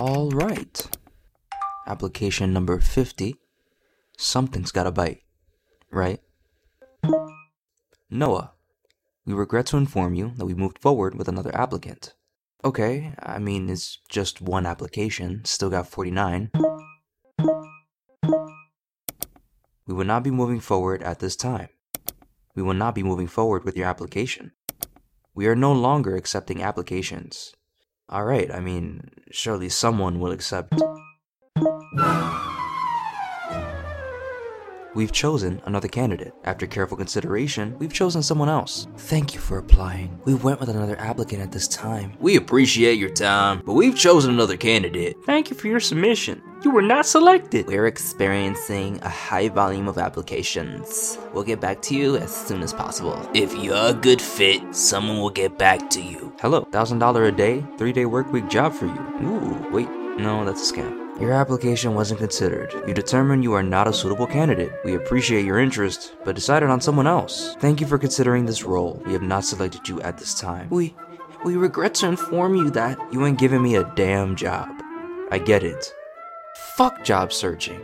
All right. Application number 50. Something's got a bite, right? Noah, we regret to inform you that we moved forward with another applicant. Okay, I mean, it's just one application, still got 49. We will not be moving forward at this time. We will not be moving forward with your application. We are no longer accepting applications. Alright, I mean, surely someone will accept. We've chosen another candidate. After careful consideration, we've chosen someone else. Thank you for applying. We went with another applicant at this time. We appreciate your time, but we've chosen another candidate. Thank you for your submission. You were not selected. We're experiencing a high volume of applications. We'll get back to you as soon as possible. If you're a good fit, someone will get back to you. Hello, $1,000 a day, three day work week job for you. Ooh, wait, no, that's a scam. Your application wasn't considered. You determined you are not a suitable candidate. We appreciate your interest, but decided on someone else. Thank you for considering this role. We have not selected you at this time. We we regret to inform you that you ain't giving me a damn job. I get it. Fuck job searching.